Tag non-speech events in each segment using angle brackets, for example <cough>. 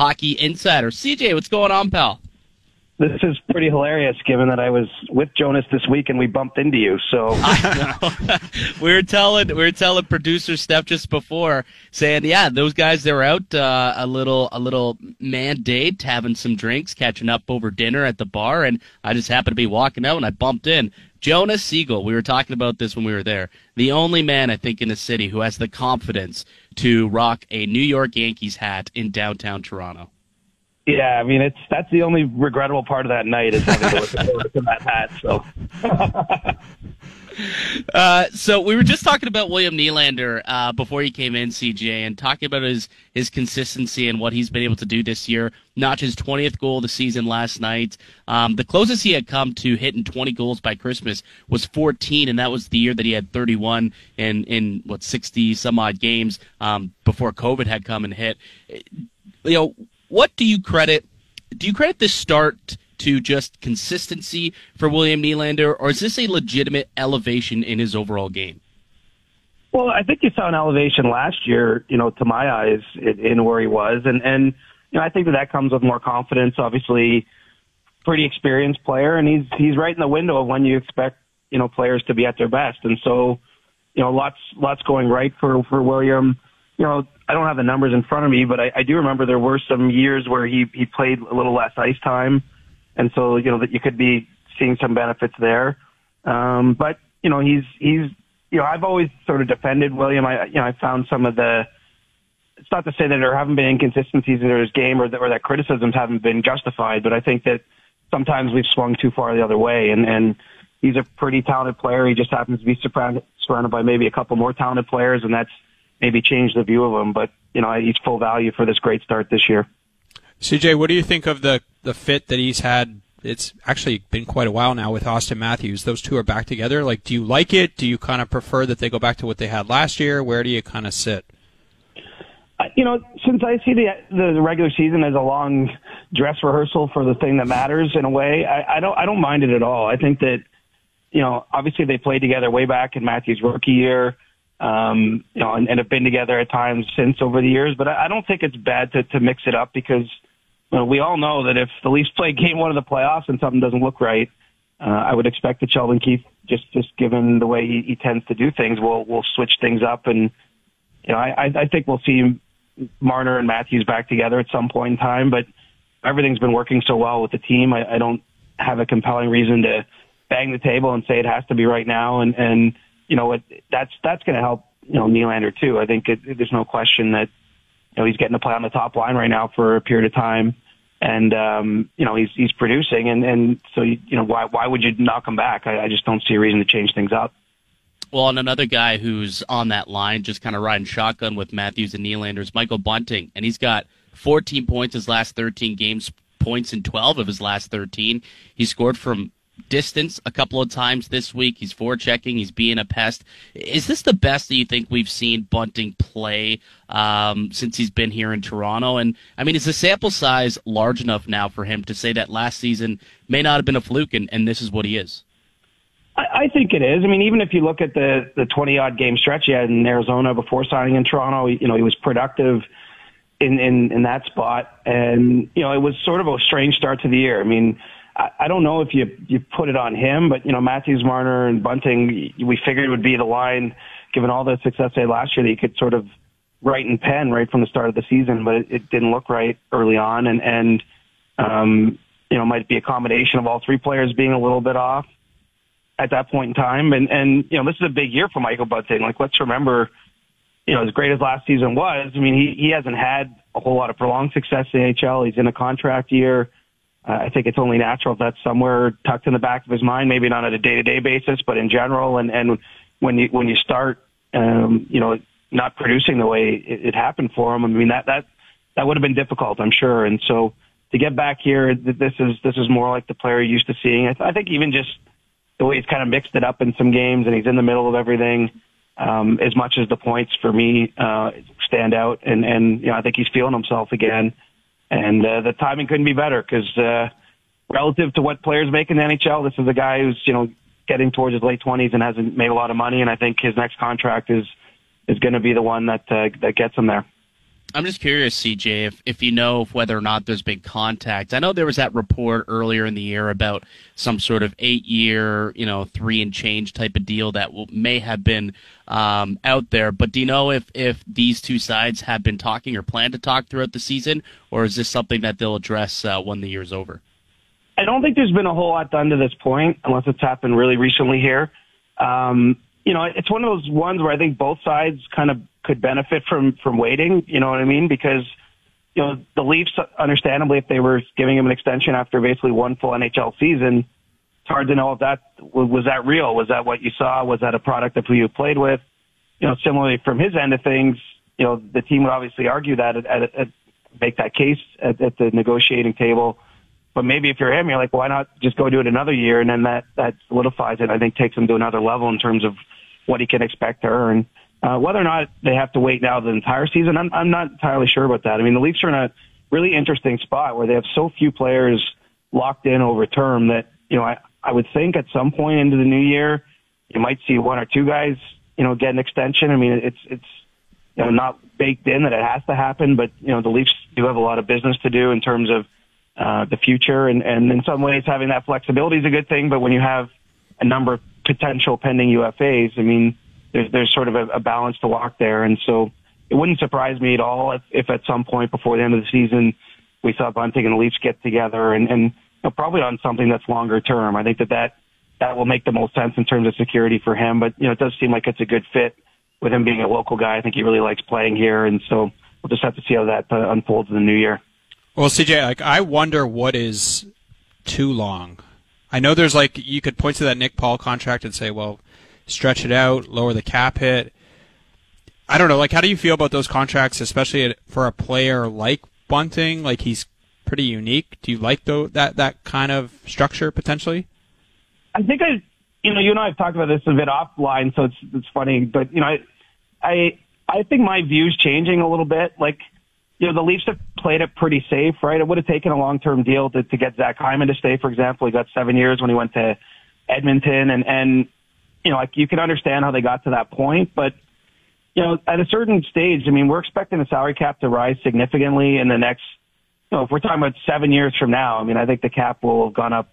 Hockey Insider. CJ, what's going on, pal? This is pretty hilarious, given that I was with Jonas this week and we bumped into you. So <laughs> we were telling we were telling producer Steph just before, saying, "Yeah, those guys they were out uh, a little a little man date, having some drinks, catching up over dinner at the bar, and I just happened to be walking out and I bumped in." Jonas Siegel, we were talking about this when we were there. The only man I think in the city who has the confidence to rock a New York Yankees hat in downtown Toronto. Yeah, I mean it's that's the only regrettable part of that night is having to look forward to that hat. So. <laughs> Uh, so we were just talking about William Nylander uh, before he came in, CJ, and talking about his his consistency and what he's been able to do this year. Notch his 20th goal of the season last night. Um, the closest he had come to hitting 20 goals by Christmas was 14, and that was the year that he had 31 in in what 60 some odd games um, before COVID had come and hit. You know, what do you credit? Do you credit this start to just consistency for William Nylander, or is this a legitimate elevation in his overall game? Well, I think you saw an elevation last year, you know, to my eyes, in, where he was, and and you know, I think that that comes with more confidence. Obviously, pretty experienced player, and he's he's right in the window of when you expect you know players to be at their best, and so you know, lots lots going right for for William. You know, I don't have the numbers in front of me, but I, I do remember there were some years where he he played a little less ice time, and so you know that you could be seeing some benefits there. Um, but you know he's he's you know I've always sort of defended William. I you know I found some of the it's not to say that there haven't been inconsistencies in his game or that, or that criticisms haven't been justified, but I think that sometimes we've swung too far the other way. And and he's a pretty talented player. He just happens to be surrounded surrounded by maybe a couple more talented players, and that's maybe change the view of him. But you know, he's full value for this great start this year. CJ, what do you think of the the fit that he's had? It's actually been quite a while now with Auston Matthews. Those two are back together. Like, do you like it? Do you kind of prefer that they go back to what they had last year? Where do you kind of sit? You know, since I see the the regular season as a long dress rehearsal for the thing that matters in a way, I, I don't I don't mind it at all. I think that you know, obviously they played together way back in Matthews' rookie year um, you know, and, and have been together at times since over the years. But I, I don't think it's bad to, to mix it up because you we all know that if the Leafs play game one of the playoffs and something doesn't look right, uh, I would expect that Sheldon Keefe, just just given the way he, he tends to do things, will will switch things up. And you know, I, I think we'll see Marner and Matthews back together at some point in time. But everything's been working so well with the team. I, I don't have a compelling reason to bang the table and say it has to be right now. And and you know, it, that's that's going to help you know Nylander too. I think it, there's no question that you know he's getting to play on the top line right now for a period of time, and um, you know he's he's producing, and and so you, know why why would you knock him back? I, I just don't see a reason to change things up. Well, and another guy who's on that line, just kind of riding shotgun with Matthews and Nylander, is Michael Bunting, and he's got 14 points his last 13 games, points in 12 of his last 13. He scored from distance a couple of times this week. He's forechecking. He's being a pest. Is this the best that you think we've seen Bunting play um, since he's been here in Toronto? And I mean, is the sample size large enough now for him to say that last season may not have been a fluke, and, and this is what he is? I, I think it is. I mean, even if you look at the the twenty odd game stretch he had in Arizona before signing in Toronto, you know, he was productive. In, in in that spot, and you know it was sort of a strange start to the year. I mean, I, don't know if you you put it on him, but you know Matthews, Marner, and Bunting, we figured would be the line, given all the success they had last year, that you could sort of write in pen right from the start of the season, but it, it didn't look right early on, and and um, you know might be a combination of all three players being a little bit off at that point in time, and and you know this is a big year for Michael Bunting. Like let's remember, you know as great as last season was, I mean he he hasn't had a whole lot of prolonged success in the NHL. He's in a contract year. I think it's only natural that's somewhere tucked in the back of his mind, maybe not on a day-to-day basis, but in general. And and when you when you start, um, you know, not producing the way it, it happened for him, I mean that that that would have been difficult, I'm sure. And so to get back here, this is this is more like the player you're used to seeing. I, th- I think even just the way he's kind of mixed it up in some games, and he's in the middle of everything. Um, as much as the points for me uh, stand out, and and you know I think he's feeling himself again and uh, the timing couldn't be better because uh, relative to what players make in the NHL, this is a guy who's you know getting towards his late twenties and hasn't made a lot of money, and I think his next contract is is going to be the one that uh, that gets him there. I'm just curious, CJ, if, if you know whether or not there's been contact. I know there was that report earlier in the year about some sort of eight year, you know, three and change type of deal that will, may have been um, out there. But do you know if, if these two sides have been talking or plan to talk throughout the season, or is this something that they'll address uh, when the year's over? I don't think there's been a whole lot done to this point, unless it's happened really recently here. Um, you know, it's one of those ones where I think both sides kind of could benefit from from waiting. You know what I mean? Because you know the Leafs, understandably, if they were giving him an extension after basically one full NHL season, it's hard to know if that was that real. Was that what you saw? Was that a product of who you played with? You know, similarly from his end of things, you know the team would obviously argue that at, at, at make that case at, at the negotiating table. But maybe if you're him, you're like, why not just go do it another year, and then that that solidifies it. I think takes him to another level in terms of what he can expect to earn. Uh, whether or not they have to wait now the entire season, I'm, I'm not entirely sure about that. I mean, the Leafs are in a really interesting spot where they have so few players locked in over term that, you know, I, I would think at some point into the new year, you might see one or two guys, you know, get an extension. I mean, it's, it's, you know, not baked in that it has to happen, but, you know, the Leafs do have a lot of business to do in terms of, uh, the future. And, and in some ways having that flexibility is a good thing, but when you have a number of potential pending UFAs, I mean, there's there's sort of a, a balance to walk there, and so it wouldn't surprise me at all if, if at some point before the end of the season we saw Bunting and the Leafs get together, and and you know, probably on something that's longer term. I think that that that will make the most sense in terms of security for him. But you know, it does seem like it's a good fit with him being a local guy. I think he really likes playing here, and so we'll just have to see how that uh, unfolds in the new year. Well, CJ, like I wonder what is too long. I know there's like you could point to that Nick Paul contract and say, well, stretch it out, lower the cap hit. I don't know. Like, how do you feel about those contracts, especially for a player like Bunting? Like, he's pretty unique. Do you like though that that kind of structure potentially? I think I, you know, you and I have talked about this a bit offline, so it's it's funny, but you know, I, I, I think my view's changing a little bit. Like, you know, the Leafs have played it pretty safe, right? It would have taken a long-term deal to to get Zach Hyman to stay, for example. He got seven years when he went to Edmonton, and and you know, like you can understand how they got to that point, but you know, at a certain stage, I mean, we're expecting the salary cap to rise significantly in the next, you know, if we're talking about seven years from now, I mean, I think the cap will have gone up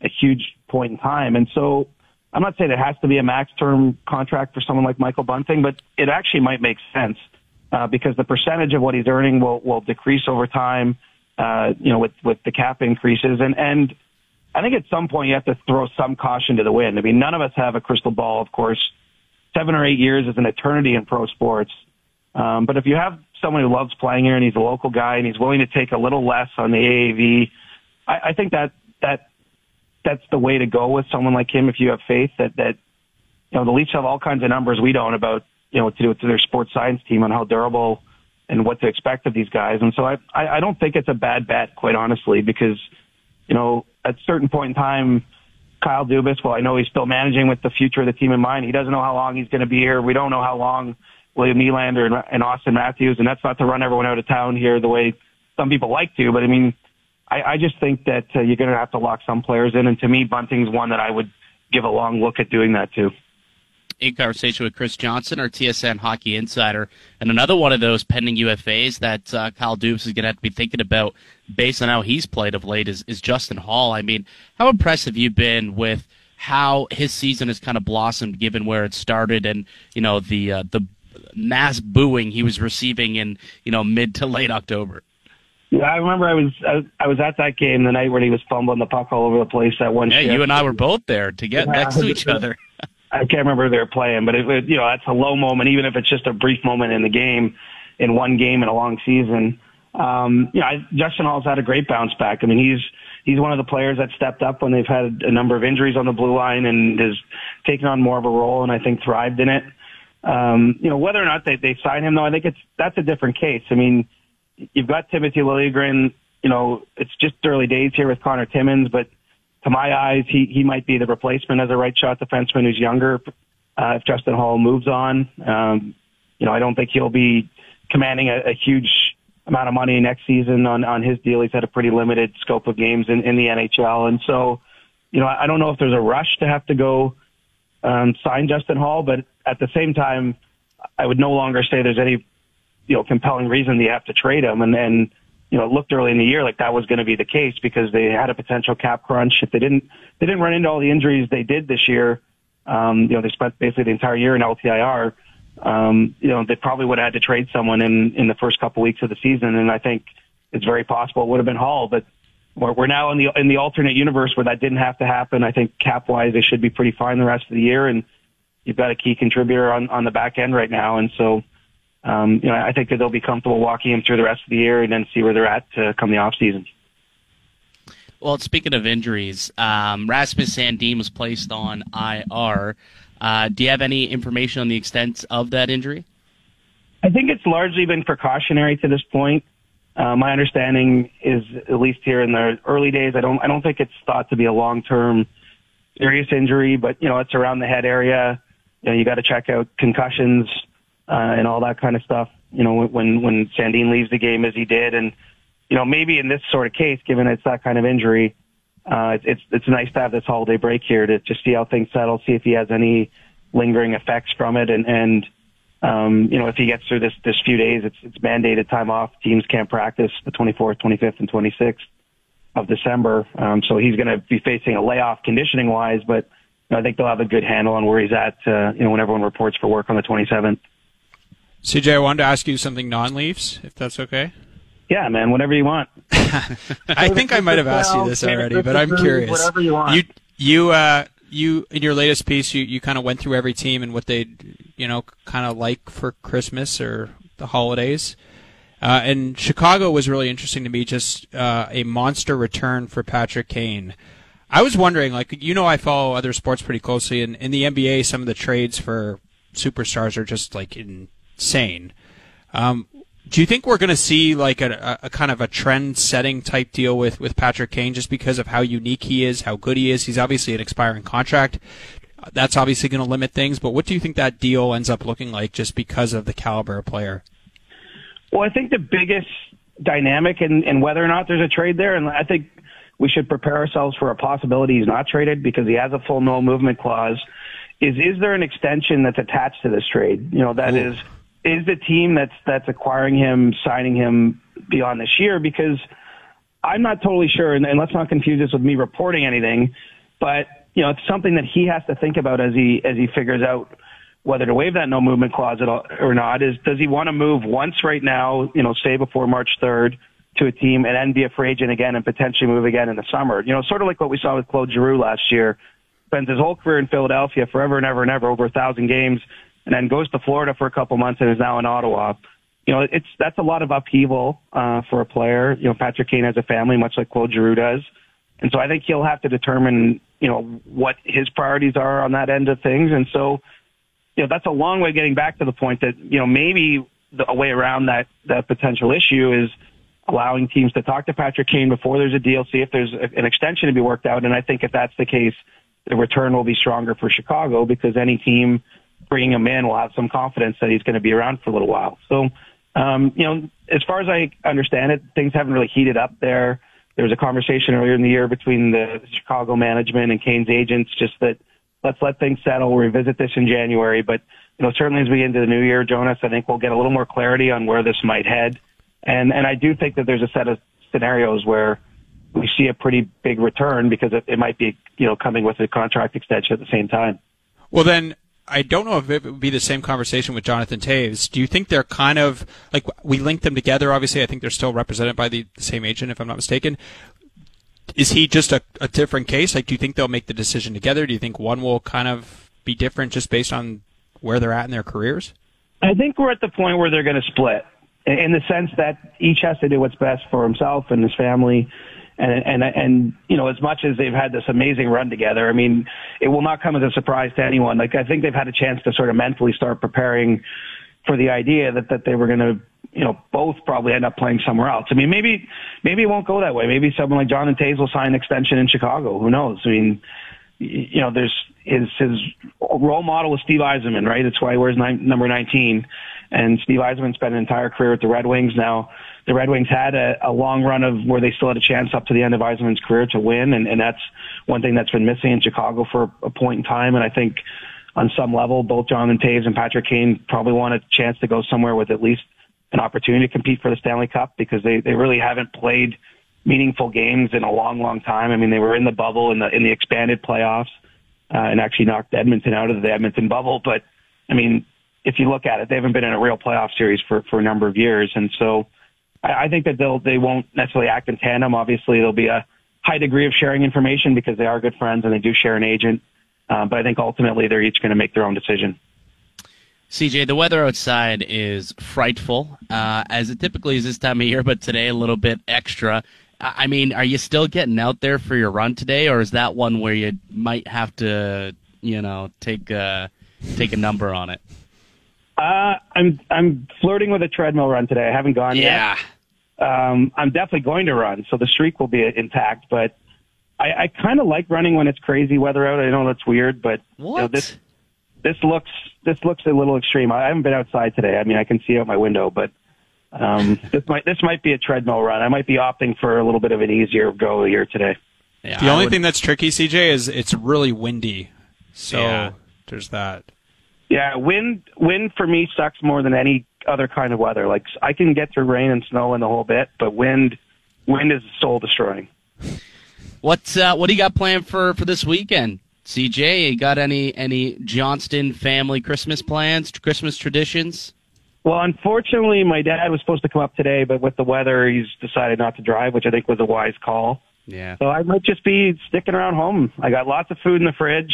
a huge point in time. And so I'm not saying it has to be a max term contract for someone like Michael Bunting, but it actually might make sense, uh, because the percentage of what he's earning will, will decrease over time, uh, you know, with, with the cap increases. And, and I think at some point you have to throw some caution to the wind. I mean, none of us have a crystal ball, of course. Seven or eight years is an eternity in pro sports. Um, but if you have someone who loves playing here and he's a local guy and he's willing to take a little less on the AAV, I, I think that that that's the way to go with someone like him. If you have faith that that you know the Leafs have all kinds of numbers we don't about you know to do to their sports science team on how durable and what to expect of these guys. And so I I, I don't think it's a bad bet, quite honestly, because you know at a certain point in time, Kyle Dubas, well, I know he's still managing with the future of the team in mind. He doesn't know how long he's going to be here. We don't know how long William Nylander and, and Auston Matthews, and that's not to run everyone out of town here the way some people like to, but I mean, I, I just think that uh, you're going to have to lock some players in, and to me, Bunting's one that I would give a long look at doing that too in conversation with Chris Johnston, our TSN hockey insider, and another one of those pending UFAs that uh, Kyle Dubas is going to have to be thinking about based on how he's played of late is, is Justin Holl. I mean, how impressed have you been with how his season has kind of blossomed given where it started and, you know, the, uh, the mass booing he was receiving in, you know, mid to late October? Yeah, I remember I was I, was at that game the night when he was fumbling the puck all over the place that one. Yeah, shift. you and I were both there to get yeah, next to each <laughs> other. I can't remember who they were playing, but it, you know that's a low moment, even if it's just a brief moment in the game, in one game in a long season. Um, you know, I, Justin Holl's had a great bounce back. I mean, he's he's one of the players that stepped up when they've had a number of injuries on the blue line and has taken on more of a role, and I think thrived in it. Um, you know, whether or not they they sign him, though, I think it's that's a different case. I mean, you've got Timothy Liljegren. You know, it's just early days here with Connor Timmins, but to my eyes, he, he might be the replacement as a right shot defenseman who's younger. Uh, if Justin Holl moves on, um, you know, I don't think he'll be commanding a, a huge amount of money next season on, on his deal. He's had a pretty limited scope of games in, in the NHL. And so, you know, I don't know if there's a rush to have to go, um, sign Justin Holl, but at the same time, I would no longer say there's any you know compelling reason you have to trade him. And then you know it looked early in the year like that was going to be the case because they had a potential cap crunch. If they didn't they didn't run into all the injuries they did this year, um, you know they spent basically the entire year in LTIR. Um, you know they probably would have had to trade someone in in the first couple weeks of the season, and I think it's very possible it would have been Holl, but we're, we're now in the in the alternate universe where that didn't have to happen. I think cap wise, they should be pretty fine the rest of the year, and you've got a key contributor on on the back end right now, and so. Um, you know, I think that they'll be comfortable walking him through the rest of the year and then see where they're at to come the off season. Well, speaking of injuries, um, Rasmus Sandin was placed on IR. Uh, do you have any information on the extent of that injury? I think it's largely been precautionary to this point. Uh, my understanding is, at least here in the early days, I don't, I don't think it's thought to be a long-term serious injury, but you know, it's around the head area. You know, you got to check out concussions uh, and all that kind of stuff. You know, when when Sandin leaves the game as he did, and you know, maybe in this sort of case, given it's that kind of injury, uh, it's it's nice to have this holiday break here to just see how things settle, see if he has any lingering effects from it, and and um, you know, if he gets through this, this few days, it's, it's mandated time off. Teams can't practice the 24th, 25th, and 26th of December. Um, so he's going to be facing a layoff conditioning wise, but I think they'll have a good handle on where he's at, uh, you know, when everyone reports for work on the 27th. CJ, I wanted to ask you something non-Leafs, if that's okay. Yeah, man, whatever you want. <laughs> I think I might have asked you this already, but I'm curious. Whatever you want. You, you, uh, you in your latest piece, you, you kind of went through every team and what they, you know, kind of like for Christmas or the holidays. Uh, and Chicago was really interesting to me, just uh, a monster return for Patrick Kane. I was wondering, like, you know, I follow other sports pretty closely, and in the NBA, some of the trades for superstars are just like insane. Um, do you think we're going to see like a, a, kind of a trend-setting type deal with, with Patrick Kane just because of how unique he is, how good he is? He's obviously an expiring contract. That's obviously going to limit things, but what do you think that deal ends up looking like just because of the caliber of player? Well, I think the biggest dynamic in, in whether or not there's a trade there, and I think we should prepare ourselves for a possibility he's not traded because he has a full no movement clause. Is is there an extension that's attached to this trade? You know, that Ooh. is is the team that's that's acquiring him, signing him beyond this year? Because I'm not totally sure, and, and let's not confuse this with me reporting anything, but you know, it's something that he has to think about as he as he figures out whether to waive that no movement clause or not. Is does he want to move once right now? You know, say before March 3rd to a team and then be a free agent again and potentially move again in the summer. You know, sort of like what we saw with Claude Giroux last year. Spends his whole career in Philadelphia, forever and ever and ever, over a thousand games, and then goes to Florida for a couple months and is now in Ottawa. You know, it's that's a lot of upheaval uh, for a player. You know, Patrick Kane has a family, much like Claude Giroux does, and so I think he'll have to determine, you know, what his priorities are on that end of things. And so, you know, that's a long way getting back to the point that you know maybe the, a way around that that potential issue is allowing teams to talk to Patrick Kane before there's a deal, see if there's a, an extension to be worked out. And I think if that's the case, the return will be stronger for Chicago because any team bringing him in will have some confidence that he's going to be around for a little while. So, um, you know, as far as I understand it, things haven't really heated up there. There was a conversation earlier in the year between the Chicago management and Kane's agents, just that let's let things settle. We'll revisit this in January. But, you know, certainly as we get into the new year, Jonas, I think we'll get a little more clarity on where this might head. And, and I do think that there's a set of scenarios where we see a pretty big return because it, it might be, you know, coming with a contract extension at the same time. Well, then I don't know if it would be the same conversation with Jonathan Toews. Do you think they're kind of like we link them together? Obviously, I think they're still represented by the, same agent, if I'm not mistaken. Is he just a, a different case? Like, do you think they'll make the decision together? Do you think one will kind of be different just based on where they're at in their careers? I think we're at the point where they're going to split in the sense that each has to do what's best for himself and his family and and and you know as much as they've had this amazing run together i mean it will not come as a surprise to anyone. Like i think they've had a chance to sort of mentally start preparing for the idea that that they were going to you know both probably end up playing somewhere else. I mean maybe maybe it won't go that way. Maybe someone like Jonathan Toews will sign an extension in chicago. Who knows? I mean you know there's his his role model is Steve Yzerman, right? That's why he wears nine, number 19. And Steve Yzerman spent an entire career with the Red Wings. Now, the Red Wings had a, a long run of where they still had a chance up to the end of Yzerman's career to win, and, and that's one thing that's been missing in Chicago for a point in time. And I think on some level, both Jonathan Toews and Patrick Kane probably want a chance to go somewhere with at least an opportunity to compete for the Stanley Cup because they they really haven't played meaningful games in a long, long time. I mean, they were in the bubble in the in the expanded playoffs uh, and actually knocked Edmonton out of the Edmonton bubble. But I mean, if you look at it, they haven't been in a real playoff series for for a number of years, and so I, I think that they'll they won't necessarily act in tandem. Obviously, there'll be a high degree of sharing information because they are good friends and they do share an agent. Uh, but I think ultimately they're each going to make their own decision. CJ, the weather outside is frightful, uh, as it typically is this time of year, but today a little bit extra. I mean, are you still getting out there for your run today, or is that one where you might have to, you know, take a take a number on it? Uh, I'm I'm flirting with a treadmill run today. I haven't gone yeah. yet. Um, I'm definitely going to run, so the streak will be intact. But I, I kind of like running when it's crazy weather out. I know that's weird, but what? You know, this this looks this looks a little extreme. I haven't been outside today. I mean, I can see out my window, but um, <laughs> this might this might be a treadmill run. I might be opting for a little bit of an easier go here today. Yeah, the I only would... thing that's tricky, CJ, is it's really windy. So yeah. there's that. Yeah, wind wind for me sucks more than any other kind of weather. Like I can get through rain and snow and the whole bit, but wind wind is soul destroying. What uh, what do you got planned for for this weekend? CJ, you got any any Johnston family Christmas plans, Christmas traditions? Well, unfortunately, my dad was supposed to come up today, but with the weather, he's decided not to drive, which I think was a wise call. Yeah. So I might just be sticking around home. I got lots of food in the fridge,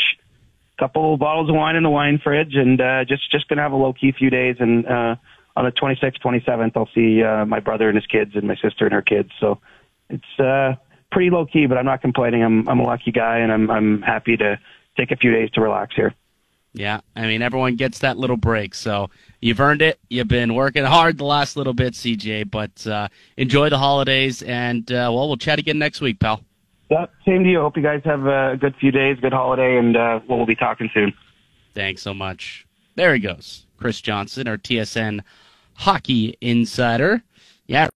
couple bottles of wine in the wine fridge, and uh, just just gonna have a low key few days. And uh, on the 26th, 27th, I'll see uh, my brother and his kids, and my sister and her kids. So it's uh, pretty low key, but I'm not complaining. I'm I'm a lucky guy, and I'm I'm happy to take a few days to relax here. Yeah, I mean everyone gets that little break, so you've earned it. You've been working hard the last little bit, CJ, but uh, enjoy the holidays, and uh, well, we'll chat again next week, pal. Yeah, same to you. Hope you guys have a good few days, good holiday, and uh, we'll be talking soon. Thanks so much. There he goes, Chris Johnston, our TSN hockey insider. Yeah.